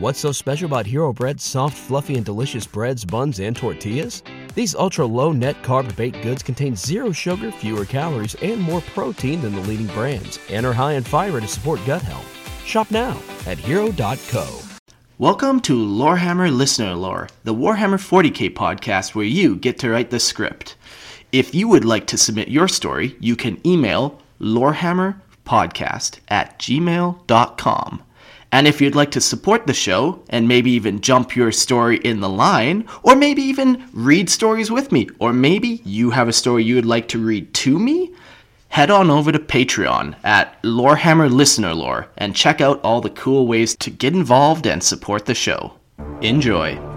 What's so special about Hero Bread's soft, fluffy, and delicious breads, buns, and tortillas? These ultra low net carb baked goods contain zero sugar, fewer calories, and more protein than the leading brands, and are high in fiber to support gut health. Shop now at hero.co. Welcome to Lorehammer Listener Lore, the Warhammer 40k podcast where you get to write the script. If you would like to submit your story, you can email lorehammerpodcast at gmail.com. And if you'd like to support the show and maybe even jump your story in the line, or maybe even read stories with me, or maybe you have a story you would like to read to me, head on over to Patreon at Lorehammer Listener Lore and check out all the cool ways to get involved and support the show. Enjoy.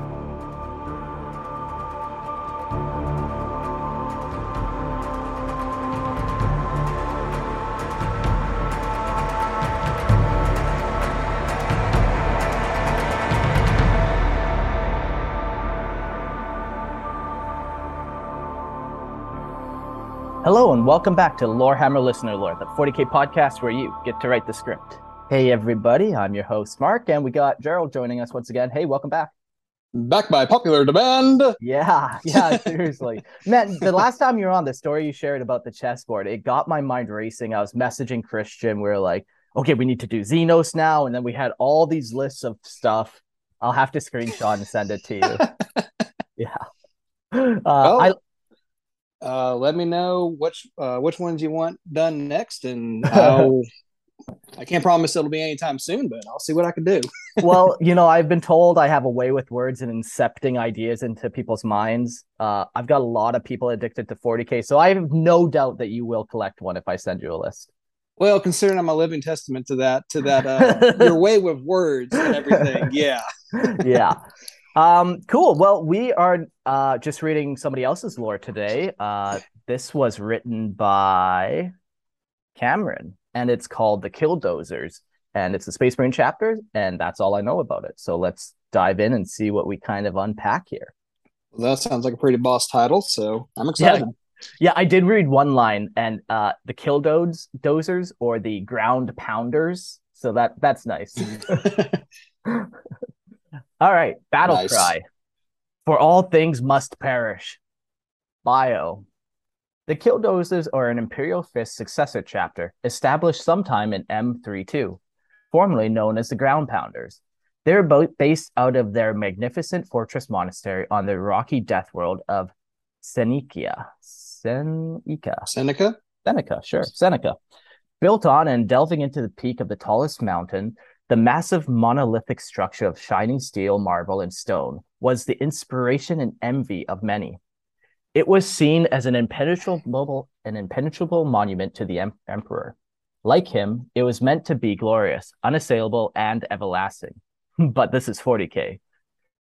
Hello and welcome back to Lorehammer Listener Lore, the 40k podcast where you get to write the script. Hey everybody, I'm your host Mark, and we got Gerald joining us once again. Hey, welcome back. Back by popular demand. Yeah, yeah, seriously. Man, the last time you were on, the story you shared about the chessboard, it got my mind racing. I was messaging Christian. We are like, okay, we need to do Xenos now. And then we had all these lists of stuff. I'll have to screenshot and send it to you. yeah. Uh, Well, I, uh, let me know which uh, which ones you want done next, and I'll. I can't promise it'll be anytime soon, but I'll see what I can do. well, you know, I've been told I have a way with words and incepting ideas into people's minds. Uh, I've got a lot of people addicted to 40k, so I have no doubt that you will collect one if I send you a list. Well, considering I'm a living testament to that, to that, uh, your way with words and everything. Yeah. yeah. Um, cool. Well, we are uh, just reading somebody else's lore today. Uh, this was written by Cameron, and it's called The Killdozers, and it's a Space Marine chapter, and that's all I know about it. So let's dive in and see what we kind of unpack here. Well, that sounds like a pretty boss title, so I'm excited. Yeah, I did read one line, and uh, the Killdodes dozers or the ground pounders. So that that's nice. All right, battle Nice. cry. For all things must perish. Bio. The Killdozers are an Imperial Fist successor chapter established sometime in M32, formerly known as the Ground Pounders. They're both based out of their magnificent fortress monastery on the rocky death world of Seneca. Seneca. Seneca. Seneca, sure. Seneca. Built on and delving into the peak of the tallest mountain, the massive monolithic structure of shining steel, marble, and stone was the inspiration and envy of many. It was seen as an impenetrable, an impenetrable monument to the em- emperor. Like him, it was meant to be glorious, unassailable, and everlasting. but this is 40k.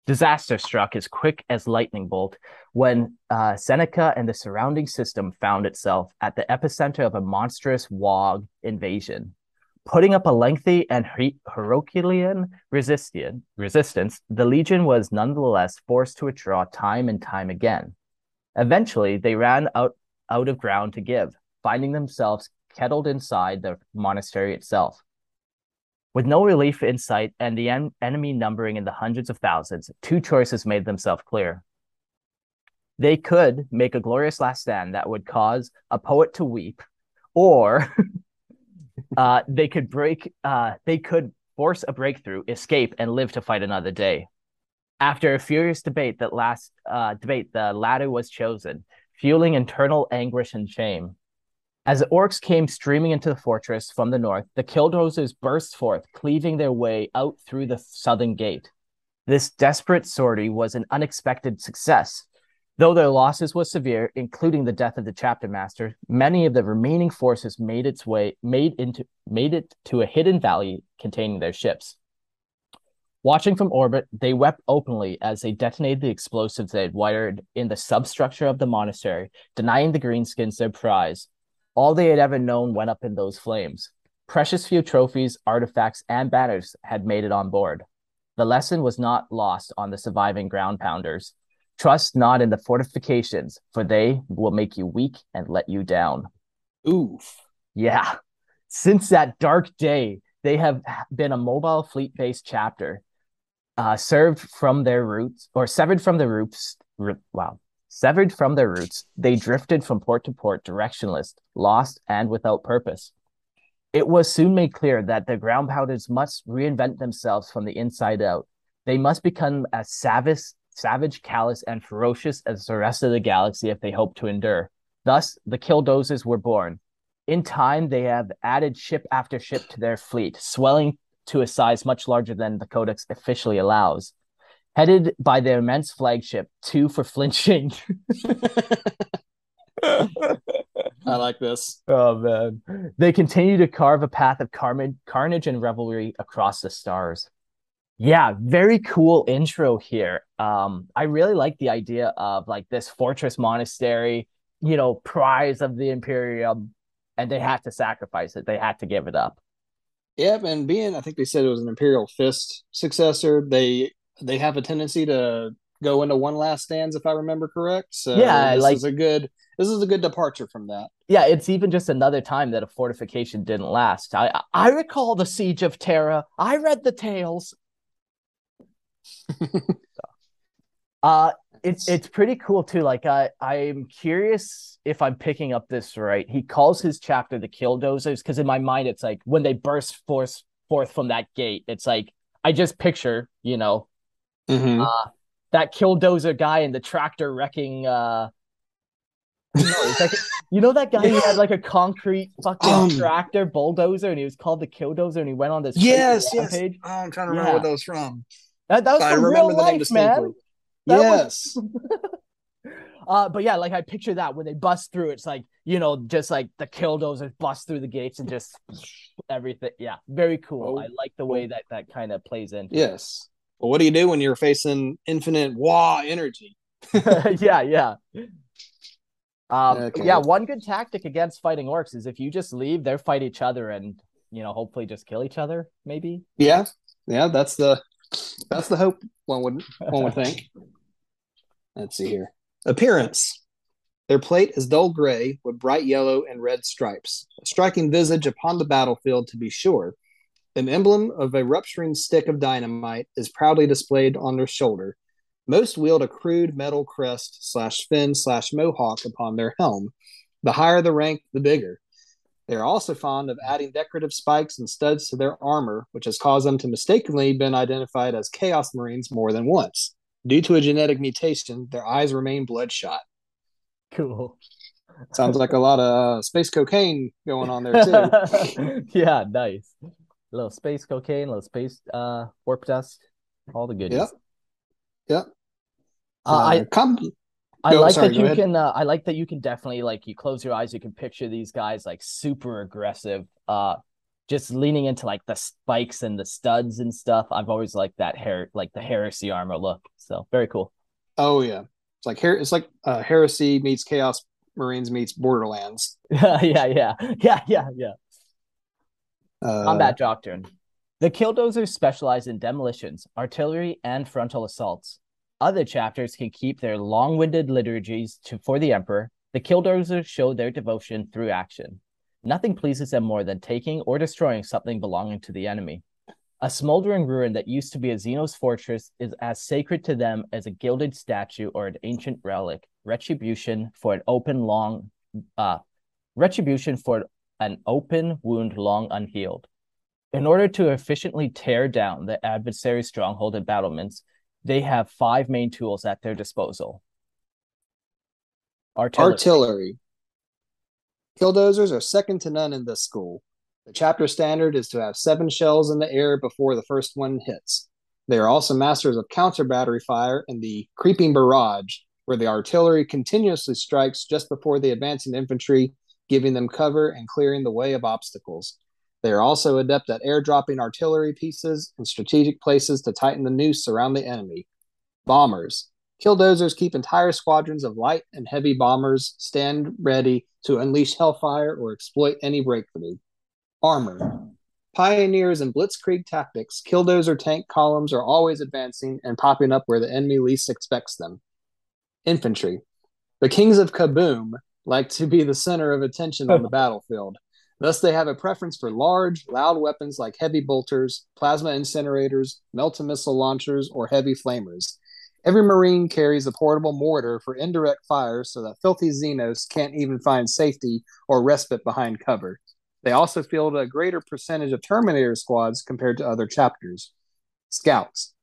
Disaster struck as quick as lightning bolt when uh, Seneca and the surrounding system found itself at the epicenter of a monstrous Waaagh invasion. Putting up a lengthy and Her- Herculean resistance, resistance, the Legion was nonetheless forced to withdraw time and time again. Eventually, they ran out, out of ground to give, finding themselves kettled inside the monastery itself. With no relief in sight and the en- enemy numbering in the hundreds of thousands, two choices made themselves clear. They could make a glorious last stand that would cause a poet to weep, or uh, they could break. Uh, they could force a breakthrough, escape, and live to fight another day. After a furious debate, that last uh, debate, the latter was chosen, fueling internal anguish and shame. As the orcs came streaming into the fortress from the north, the Killdozers burst forth, cleaving their way out through the southern gate. This desperate sortie was an unexpected success. Though their losses were severe, including the death of the chapter master, many of the remaining forces made its way made into made it to a hidden valley containing their ships. Watching from orbit, they wept openly as they detonated the explosives they had wired in the substructure of the monastery, denying the Greenskins their prize. All they had ever known went up in those flames. Precious few trophies, artifacts, and banners had made it on board. The lesson was not lost on the surviving ground pounders. Trust not in the fortifications, for they will make you weak and let you down. Oof. Yeah. Since that dark day, they have been a mobile fleet based chapter, uh, served from their roots or severed from the roots. R- wow. Severed from their roots, they drifted from port to port, directionless, lost, and without purpose. It was soon made clear that the ground pounders must reinvent themselves from the inside out. They must become as savage, savage, callous, and ferocious as the rest of the galaxy if they hope to endure. Thus, the Killdozers were born. In time, they have added ship after ship to their fleet, swelling to a size much larger than the Codex officially allows. Headed by their immense flagship, two for flinching. I like this. Oh man. They continue to carve a path of carmi- carnage and revelry across the stars. Yeah, very cool intro here. Um, I really like the idea of like this fortress monastery, you know, prize of the Imperium, and they had to sacrifice it. They had to give it up. Yep, and being I think they said it was an Imperial Fist successor, they they have a tendency to go into one last stands if I remember correct. So Yeah, this like- is a good this is a good departure from that. Yeah, it's even just another time that a fortification didn't last. I I recall the siege of Terra. I read the tales. uh it's it's pretty cool too. Like I I'm curious if I'm picking up this right. He calls his chapter the Killdozers because in my mind it's like when they burst forth forth from that gate, it's like I just picture, you know, Mhm. uh that Killdozer guy in the tractor wrecking uh you know, it's like you know that guy who had like a concrete fucking Um, tractor bulldozer and he was called the Killdozer and he went on this yes, yes. rampage. Oh, I'm trying to Yeah. remember what that was from. That, that was I remember real the name life, man. distinctly. That yes. Uh, but yeah, like I picture that when they bust through, it's like you know, just like the killdozers bust through the gates and just everything. Yeah, very cool. Oh, I like the way that that kind of plays in. yes. Well, what do you do when you're facing infinite Waaagh energy? yeah, yeah. Um, Okay. yeah, one good tactic against fighting orcs is if you just leave, they fight each other and you know, hopefully just kill each other, maybe. Yeah, yeah. That's the that's the hope one would one would think. Let's see here. Appearance. Their plate is dull gray with bright yellow and red stripes. A striking visage upon the battlefield, to be sure. An emblem of a rupturing stick of dynamite is proudly displayed on their shoulder. Most wield a crude metal crest slash fin slash mohawk upon their helm. The higher the rank, the bigger. They are also fond of adding decorative spikes and studs to their armor, which has caused them to mistakenly been identified as Chaos Marines more than once. Due to a genetic mutation, their eyes remain bloodshot. Cool. Sounds like a lot of uh, space cocaine going on there too. yeah, nice. A little space cocaine, a little space uh warp dust, all the goodies. Yep. Yep. Uh, I Uh, com- I Go- like sorry, that you ahead. can. Uh, I like that you can definitely like you close your eyes, you can picture these guys like super aggressive, uh, just leaning into like the spikes and the studs and stuff. I've always liked that hair, like the heresy armor look. So very cool. oh yeah, it's like her- it's like uh, Heresy meets Chaos Marines meets Borderlands. yeah, yeah, yeah, yeah, yeah. Uh, Combat doctrine. The Killdozers specialize in demolitions, artillery, and frontal assaults. Other chapters can keep their long-winded liturgies to, for the Emperor. The Killdozers show their devotion through action. Nothing pleases them more than taking or destroying something belonging to the enemy. A smoldering ruin that used to be a Xenos fortress is as sacred to them as a gilded statue or an ancient relic. Retribution for an open long, uh, retribution for an open wound long unhealed. In order to efficiently tear down the adversary's stronghold and battlements, they have five main tools at their disposal. Artillery. Artillery. Killdozers are second to none in this school. The chapter standard is to have seven shells in the air before the first one hits. They are also masters of counter battery fire and the creeping barrage, where the artillery continuously strikes just before the advancing infantry, giving them cover and clearing the way of obstacles. They are also adept at airdropping artillery pieces in strategic places to tighten the noose around the enemy. Bombers. Killdozers keep entire squadrons of light and heavy bombers stand ready to unleash hellfire or exploit any breakthrough. Armor. Pioneers in blitzkrieg tactics, killdozer tank columns are always advancing and popping up where the enemy least expects them. Infantry. The kings of Kaboom like to be the center of attention on the battlefield. Thus, they have a preference for large, loud weapons like heavy bolters, plasma incinerators, melta missile launchers, or heavy flamers. Every Marine carries a portable mortar for indirect fire so that filthy Xenos can't even find safety or respite behind cover. They also field a greater percentage of Terminator squads compared to other chapters. Scouts.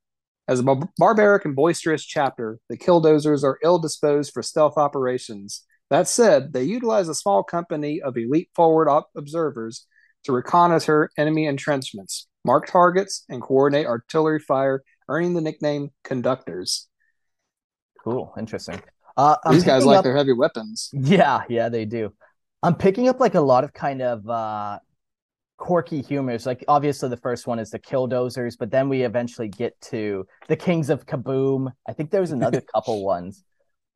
As a bar- barbaric and boisterous chapter, the Killdozers are ill disposed for stealth operations. That said, they utilize a small company of elite forward op- observers to reconnoiter enemy entrenchments, mark targets, and coordinate artillery fire, earning the nickname Conductors. Cool, interesting. Uh, These guys like up- their heavy weapons. Yeah, yeah, they do. I'm picking up like a lot of kind of uh quirky humors. Like obviously the first one is the Killdozers, but then we eventually get to the Kings of Kaboom. I think there was another couple ones.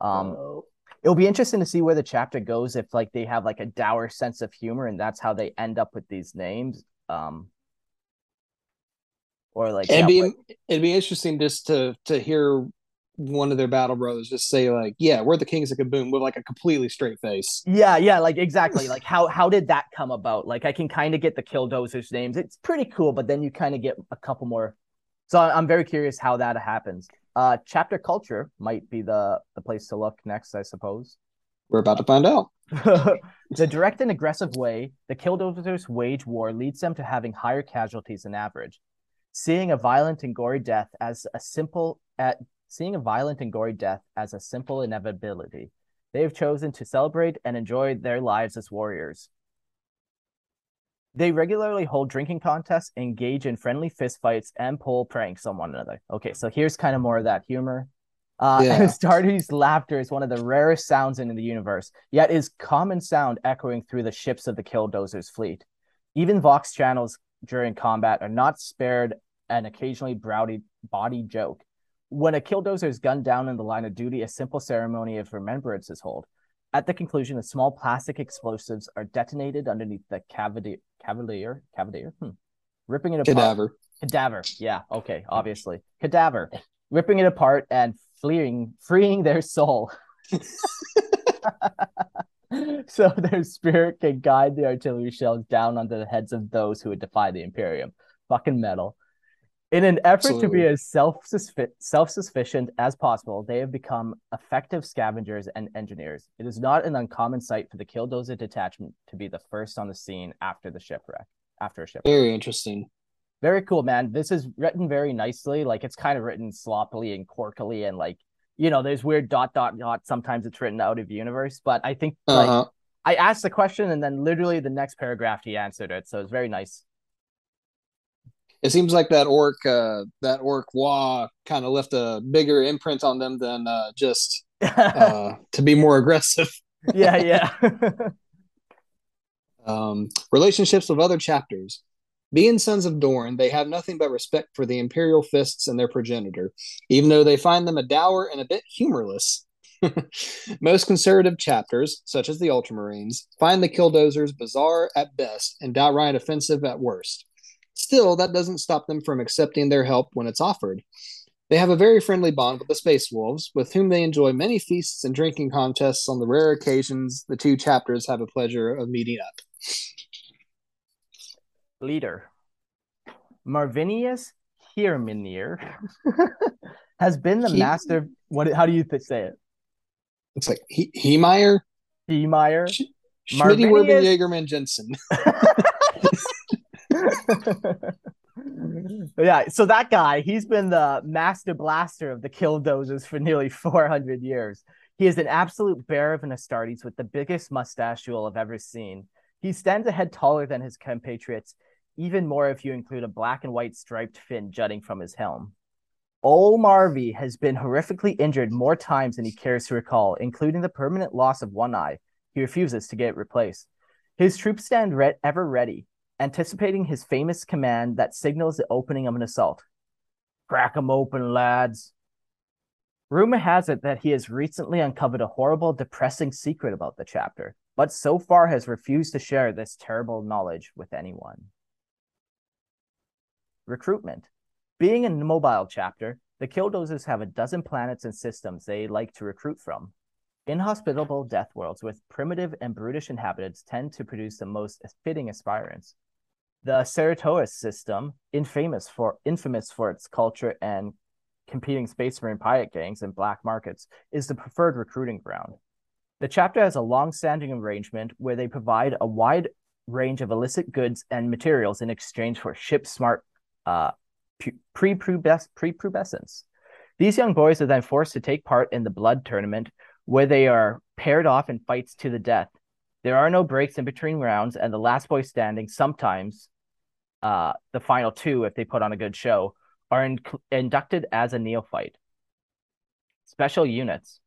Um it'll be interesting to see where the chapter goes if like they have like a dour sense of humor and that's how they end up with these names. Um or like It'd yeah, be it'd be interesting just to to hear one of their battle brothers just say like, "Yeah, we're the kings of Kaboom" with like a completely straight face. Yeah, yeah, like exactly. Like how how did that come about? Like I can kind of get the Killdozers names. It's pretty cool, but then you kind of get a couple more. So I'm very curious how that happens. Uh chapter culture might be the the place to look next, I suppose. We're about to find out. the direct and aggressive way the Killdozers wage war leads them to having higher casualties than average. Seeing a violent and gory death as a simple at seeing a violent and gory death as a simple inevitability, they have chosen to celebrate and enjoy their lives as warriors. They regularly hold drinking contests, engage in friendly fistfights, and pull pranks on one another. Okay, so here's kind of more of that humor. Uh, Yeah. Laughter is one of the rarest sounds in the universe, yet is common sound echoing through the ships of the Killdozers fleet. Even Vox channels during combat are not spared an occasionally browdy body joke. When a Killdozer is gunned down in the line of duty, a simple ceremony of remembrance is held. At the conclusion, the small plastic explosives are detonated underneath the cavalier, cavalier, cavalier, hmm. ripping it apart. Cadaver. Cadaver. Yeah. Okay. Obviously, cadaver, ripping it apart and fleeing, freeing their soul. so their spirit can guide the artillery shells down onto the heads of those who would defy the Imperium. Fucking metal. In an effort to be as self self sufficient as possible, they have become effective scavengers and engineers. It is not an uncommon sight for the Killdozer detachment to be the first on the scene after the shipwreck. After a shipwreck. Very interesting. Very cool, man. This is written very nicely. Like it's kind of written sloppily and quirkily, and like you know, there's weird dot dot dot. Sometimes it's written out of universe, but I think like Uh-huh. I asked the question, and then literally the next paragraph he answered it. So it's very nice. It seems like that orc, uh, that orc Waaagh, kind of left a bigger imprint on them than uh, just uh, to be more aggressive. yeah, yeah. Um, relationships with other chapters. Being sons of Dorn, they have nothing but respect for the Imperial Fists and their progenitor, even though they find them a dour and a bit humorless. Most conservative chapters, such as the Ultramarines, find the Killdozers bizarre at best and downright offensive at worst. Still, that doesn't stop them from accepting their help when it's offered. They have a very friendly bond with the Space Wolves, with whom they enjoy many feasts and drinking contests on the rare occasions the two chapters have a pleasure of meeting up. Leader Marvinius Hierminir has been the He- master. What? How do you th- say it? It's like he Heemeyer, Heemeyer. Sch- Schmitty Marvinius- Jagerman Jensen. yeah, so that guy, he's been the master blaster of the Killdozers for nearly 400 years. He is an absolute bear of an Astartes with the biggest mustache you'll have ever seen. He stands a head taller than his compatriots, even more if you include a black and white striped fin jutting from his helm. Ol Marvy has been horrifically injured more times than he cares to recall, including the permanent loss of one eye. He refuses to get it replaced. His troops stand re- ever ready, anticipating his famous command that signals the opening of an assault. Crack 'em open, lads. Rumor has it that he has recently uncovered a horrible, depressing secret about the chapter, but so far has refused to share this terrible knowledge with anyone. Recruitment. Being a mobile chapter, the Killdozers have a dozen planets and systems they like to recruit from. Inhospitable death worlds with primitive and brutish inhabitants tend to produce the most fitting aspirants. The Ceratoris system, infamous for infamous for its culture and competing space marine pirate gangs and black markets, is the preferred recruiting ground. The chapter has a long-standing arrangement where they provide a wide range of illicit goods and materials in exchange for ship smart uh, pre-pubescence. These young boys are then forced to take part in the blood tournament where they are paired off in fights to the death. There are no breaks in between rounds, and the last boy standing, sometimes uh, the final two, if they put on a good show, are in- inducted as a neophyte. Special units.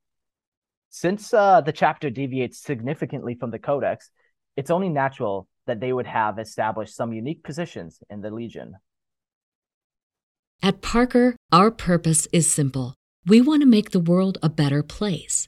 Since uh, the chapter deviates significantly from the Codex, it's only natural that they would have established some unique positions in the Legion. At Parker, our purpose is simple. We want to make the world a better place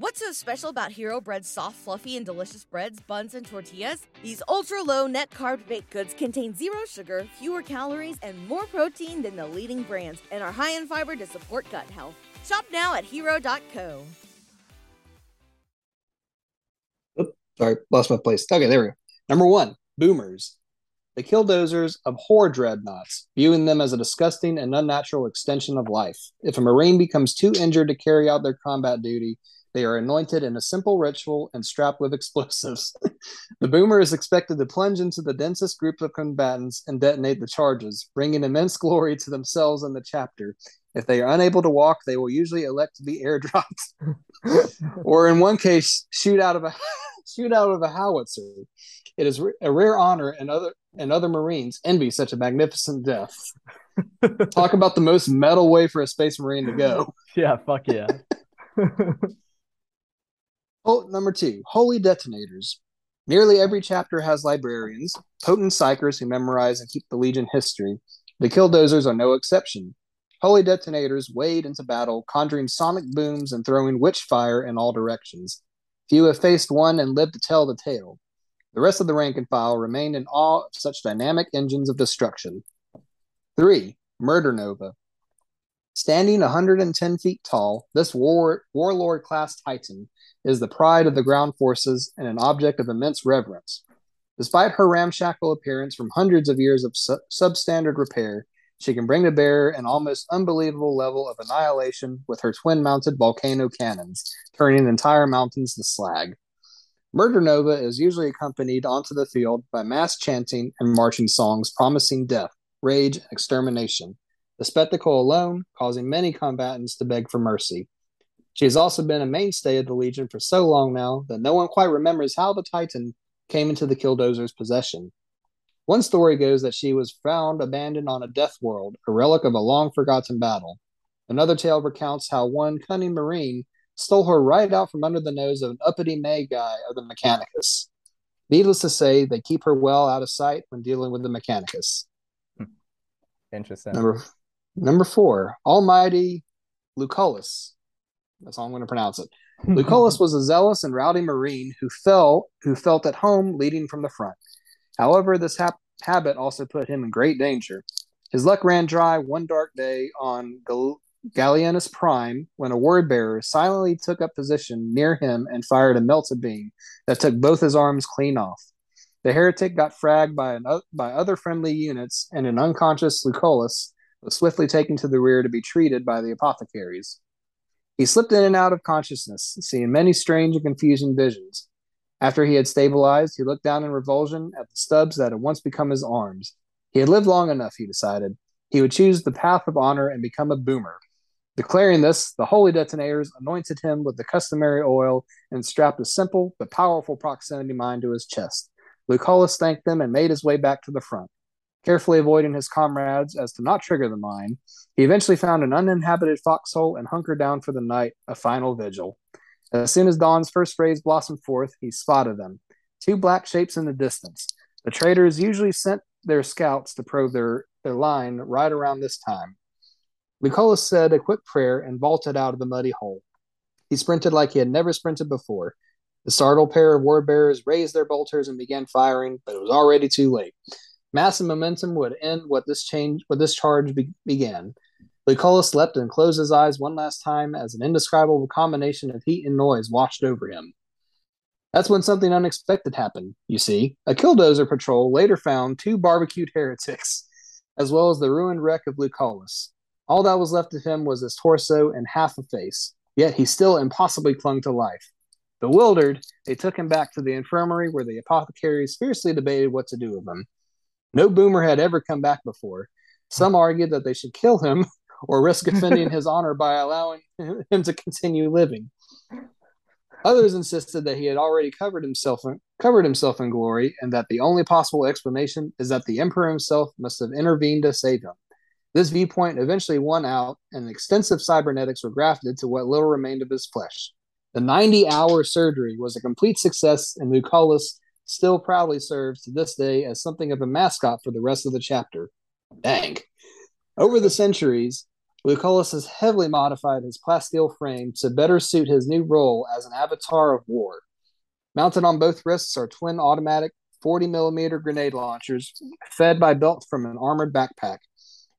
What's so special about Hero Bread's soft, fluffy, and delicious breads, buns, and tortillas? These ultra low net carb baked goods contain zero sugar, fewer calories, and more protein than the leading brands, and are high in fiber to support gut health. Shop now at hero.co. Oops, sorry, lost my place. Okay, there we go. Number one, boomers. The killdozers abhor dreadnoughts, viewing them as a disgusting and unnatural extension of life. If a Marine becomes too injured to carry out their combat duty, they are anointed in a simple ritual and strapped with explosives. the boomer is expected to plunge into the densest group of combatants and detonate the charges, bringing immense glory to themselves and the chapter. If they are unable to walk, they will usually elect to be airdropped, or in one case, shoot out of a shoot out of a howitzer. It is a rare honor, and other and other Marines envy such a magnificent death. Talk about the most metal way for a Space Marine to go. Yeah, fuck yeah. Oh, number two, holy detonators. Nearly every chapter has librarians, potent psykers who memorize and keep the Legion history. The Killdozers are no exception. Holy detonators wade into battle, conjuring sonic booms and throwing witch fire in all directions. Few have faced one and lived to tell the tale. The rest of the rank and file remained in awe of such dynamic engines of destruction. 3. Murder Nova. Standing 110 feet tall, this war- warlord class titan is the pride of the ground forces and an object of immense reverence. Despite her ramshackle appearance from hundreds of years of su- substandard repair, she can bring to bear an almost unbelievable level of annihilation with her twin mounted volcano cannons, turning entire mountains to slag. Murder Nova is usually accompanied onto the field by mass chanting and marching songs promising death, rage, and extermination, the spectacle alone causing many combatants to beg for mercy. She has also been a mainstay of the Legion for so long now that no one quite remembers how the Titan came into the Killdozer's possession. One story goes that she was found abandoned on a death world, a relic of a long forgotten battle. Another tale recounts how one cunning marine stole her right out from under the nose of an uppity May guy of the Mechanicus. Needless to say, they keep her well out of sight when dealing with the Mechanicus. Hmm. Interesting. Number number four, Almighty Lucullus. That's how I'm going to pronounce it. Hmm. Lucullus was a zealous and rowdy marine who felt who felt at home leading from the front. However, this hap- habit also put him in great danger. His luck ran dry one dark day on Gal- Gallienus Prime when a word bearer silently took up position near him and fired a melta beam that took both his arms clean off. The heretic got fragged by, an, by other friendly units, and an unconscious Lucullus was swiftly taken to the rear to be treated by the apothecaries. He slipped in and out of consciousness, seeing many strange and confusing visions. After he had stabilized, he looked down in revulsion at the stubs that had once become his arms. He had lived long enough, he decided. he would choose the path of honor and become a boomer. Declaring this, the holy detonators anointed him with the customary oil and strapped a simple but powerful proximity mine to his chest. Lucullus thanked them and made his way back to the front. Carefully avoiding his comrades as to not trigger the mine, he eventually found an uninhabited foxhole and hunkered down for the night, a final vigil. As soon as dawn's first rays blossomed forth, he spotted them two black shapes in the distance. The traders usually sent their scouts to probe their, their line right around this time. Lucullus said a quick prayer and vaulted out of the muddy hole. He sprinted like he had never sprinted before. The startled pair of word bearers raised their bolters and began firing, but it was already too late. Massive momentum would end what this change, what this charge be- began. Lucullus leapt and closed his eyes one last time as an indescribable combination of heat and noise washed over him. That's when something unexpected happened, you see. A killdozer patrol later found two barbecued heretics, as well as the ruined wreck of Lucullus. All that was left of him was his torso and half a face, yet he still impossibly clung to life. Bewildered, they took him back to the infirmary where the apothecaries fiercely debated what to do with him. No boomer had ever come back before. Some argued that they should kill him or risk offending his honor by allowing him to continue living. Others insisted that he had already covered himself in, covered himself in glory, and that the only possible explanation is that the emperor himself must have intervened to save him. This viewpoint eventually won out, and extensive cybernetics were grafted to what little remained of his flesh. The 90-hour surgery was a complete success, and Lucullus still proudly serves to this day as something of a mascot for the rest of the chapter. Dang. Over the centuries, Lucullus has heavily modified his plasteel frame to better suit his new role as an avatar of war. Mounted on both wrists are twin automatic 40 millimeter grenade launchers, fed by belts from an armored backpack.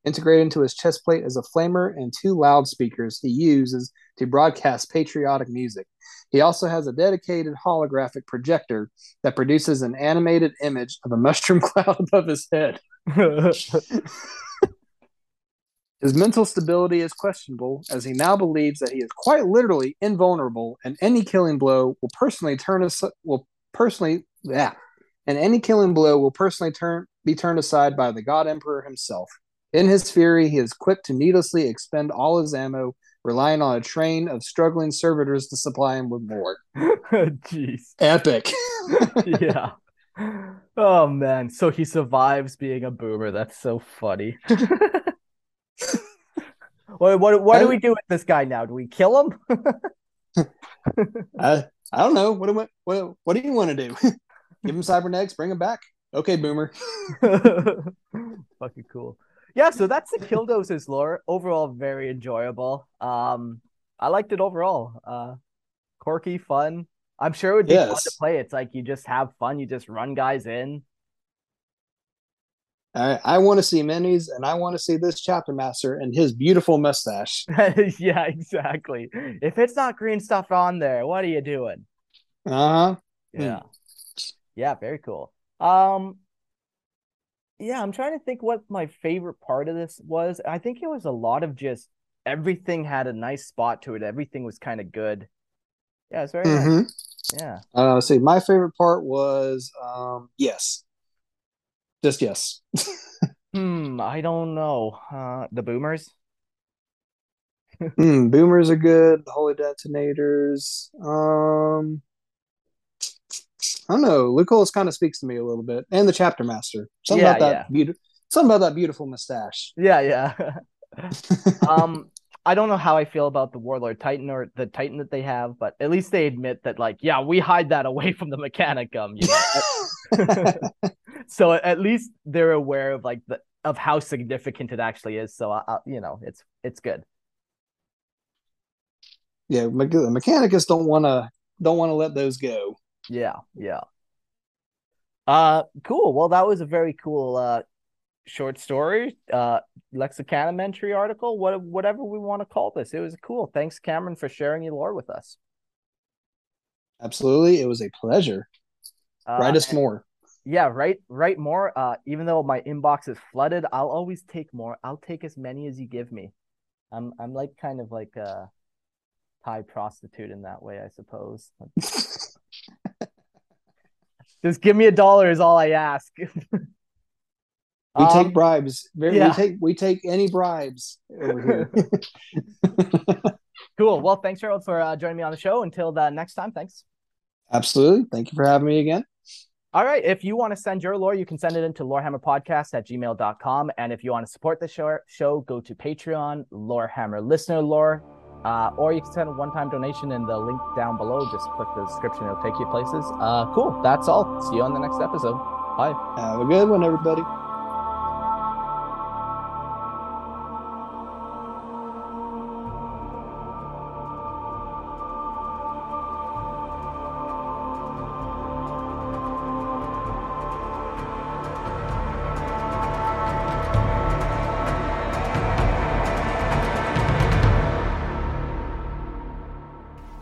Integrated into his chest plate is a flamer and two loudspeakers he uses to broadcast patriotic music. He also has a dedicated holographic projector that produces an animated image of a mushroom cloud above his head. His mental stability is questionable, as he now believes that he is quite literally invulnerable, and any killing blow will personally turn us will personally yeah, and any killing blow will personally turn be turned aside by the God Emperor himself. In his fury, he is quick to needlessly expend all his ammo, relying on a train of struggling servitors to supply him with more. Jeez. Epic. yeah. Oh man. So he survives being a boomer. That's so funny. what what what do we do with this guy now? Do we kill him? I I don't know. What do I, what what do you want to do? Give him cybernetics, bring him back. Okay, boomer. Fucking cool. Yeah, so that's the Killdozers lore. Overall, very enjoyable. Um, I liked it overall. Uh, quirky, fun. I'm sure it would be fun to play. It's like you just have fun. You just run guys in. I, I want to see minis, and I want to see this chapter master and his beautiful mustache. yeah, exactly. If it's not green stuff on there, what are you doing? Uh huh. Yeah. Yeah, very cool. Um yeah, I'm trying to think what my favorite part of this was. I think it was a lot of just everything had a nice spot to it. Everything was kind of good. Yeah, it's very nice. hmm Yeah. Uh, see, my favorite part was um, yes, just yes. Hmm, I don't know. Uh the boomers? Mm, boomers are good. The holy detonators. Um, I don't know. Lucullus kind of speaks to me a little bit, and the chapter master. Something Yeah, about that yeah. beautiful. Something about that beautiful mustache. Yeah, yeah. um I don't know how I feel about the Warlord Titan or the Titan that they have, but at least they admit that like, yeah, we hide that away from the Mechanicum, you know. so at least they're aware of like the of how significant it actually is. So I, I, you know, it's it's good. yeah, me- the Mechanicus don't want to don't want to let those go. Yeah, yeah. Uh, cool. Well, that was a very cool uh short story, uh, lexicanum entry article, what whatever we want to call this. It was cool. Thanks, Cameron, for sharing your lore with us. Absolutely, it was a pleasure. Uh, Write us more. Yeah, write write more. Uh, even though my inbox is flooded, I'll always take more. I'll take as many as you give me. I'm I'm like kind of like a Thai prostitute in that way, I suppose. Just give me a dollar is all I ask. We Um, take bribes. Yeah. We take we take any bribes over here. Cool. Well, thanks, Harold, for uh, joining me on the show. Until the next time, thanks. Absolutely. Thank you for having me again. All right. If you want to send your lore, you can send it into lorehammerpodcast at gmail.com. And if you want to support the show, show go to Patreon, Lorehammer Listener Lore, uh, or you can send a one time donation in the link down below. Just click the description, it'll take you places. Uh, cool. That's all. See you on the next episode. Bye. Have a good one, everybody.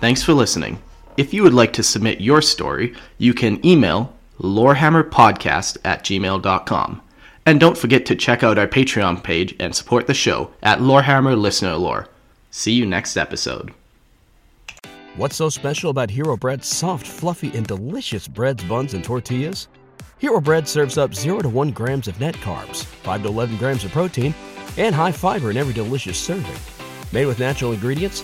Thanks for listening. If you would like to submit your story, you can email lorehammerpodcast at gmail.com. And don't forget to check out our Patreon page and support the show at Lorehammer Listener Lore. See you next episode. What's so special about Hero Bread's soft, fluffy, and delicious breads, buns, and tortillas? Hero Bread serves up 0 to 1 grams of net carbs, 5 to 11 grams of protein, and high fiber in every delicious serving. Made with natural ingredients,